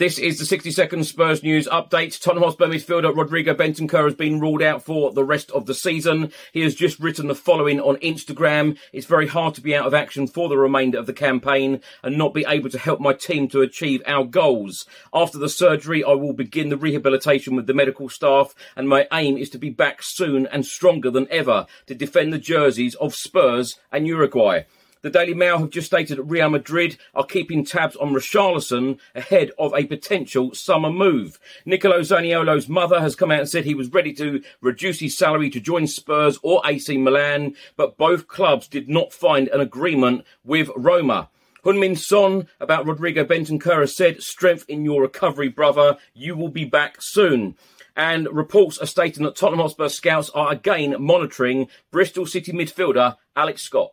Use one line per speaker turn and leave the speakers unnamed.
This is the 60 second Spurs news update. Tottenham Hotspur midfielder Rodrigo Bentancur has been ruled out for the rest of the season. He has just written the following on Instagram. It's very hard to be out of action for the remainder of the campaign and not be able to help my team to achieve our goals. After the surgery, I will begin the rehabilitation with the medical staff and my aim is to be back soon and stronger than ever to defend the jerseys of Spurs and Uruguay. The Daily Mail have just stated that Real Madrid are keeping tabs on Richarlison ahead of a potential summer move. Nicolo Zaniolo's mother has come out and said he was ready to reduce his salary to join Spurs or AC Milan, but both clubs did not find an agreement with Roma. Heung-min Son about Rodrigo Bentancur has said, strength in your recovery, brother. You will be back soon. And reports are stating that Tottenham Hotspur scouts are again monitoring Bristol City midfielder Alex Scott.